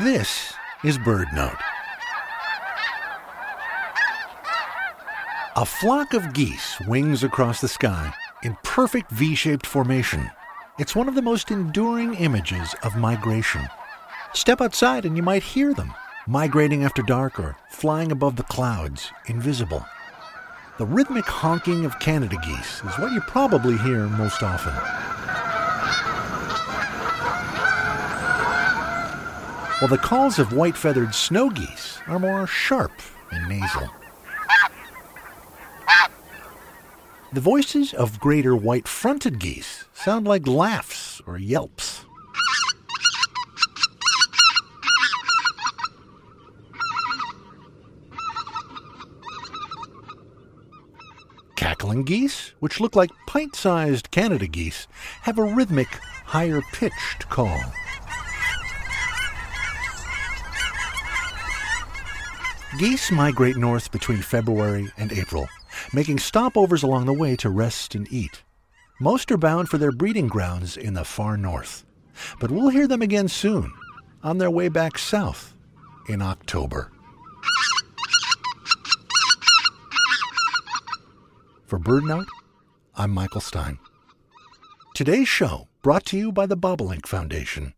This is BirdNote. A flock of geese wings across the sky in perfect V shaped formation. It's one of the most enduring images of migration. Step outside and you might hear them, migrating after dark or flying above the clouds, invisible. The rhythmic honking of Canada geese is what you probably hear most often. While the calls of white feathered snow geese are more sharp and nasal. The voices of greater white fronted geese sound like laughs or yelps. Cackling geese, which look like pint sized Canada geese, have a rhythmic, higher pitched call. Geese migrate north between February and April, making stopovers along the way to rest and eat. Most are bound for their breeding grounds in the far north, but we'll hear them again soon, on their way back south in October. For BirdNote, I'm Michael Stein. Today's show brought to you by the Bobolink Foundation.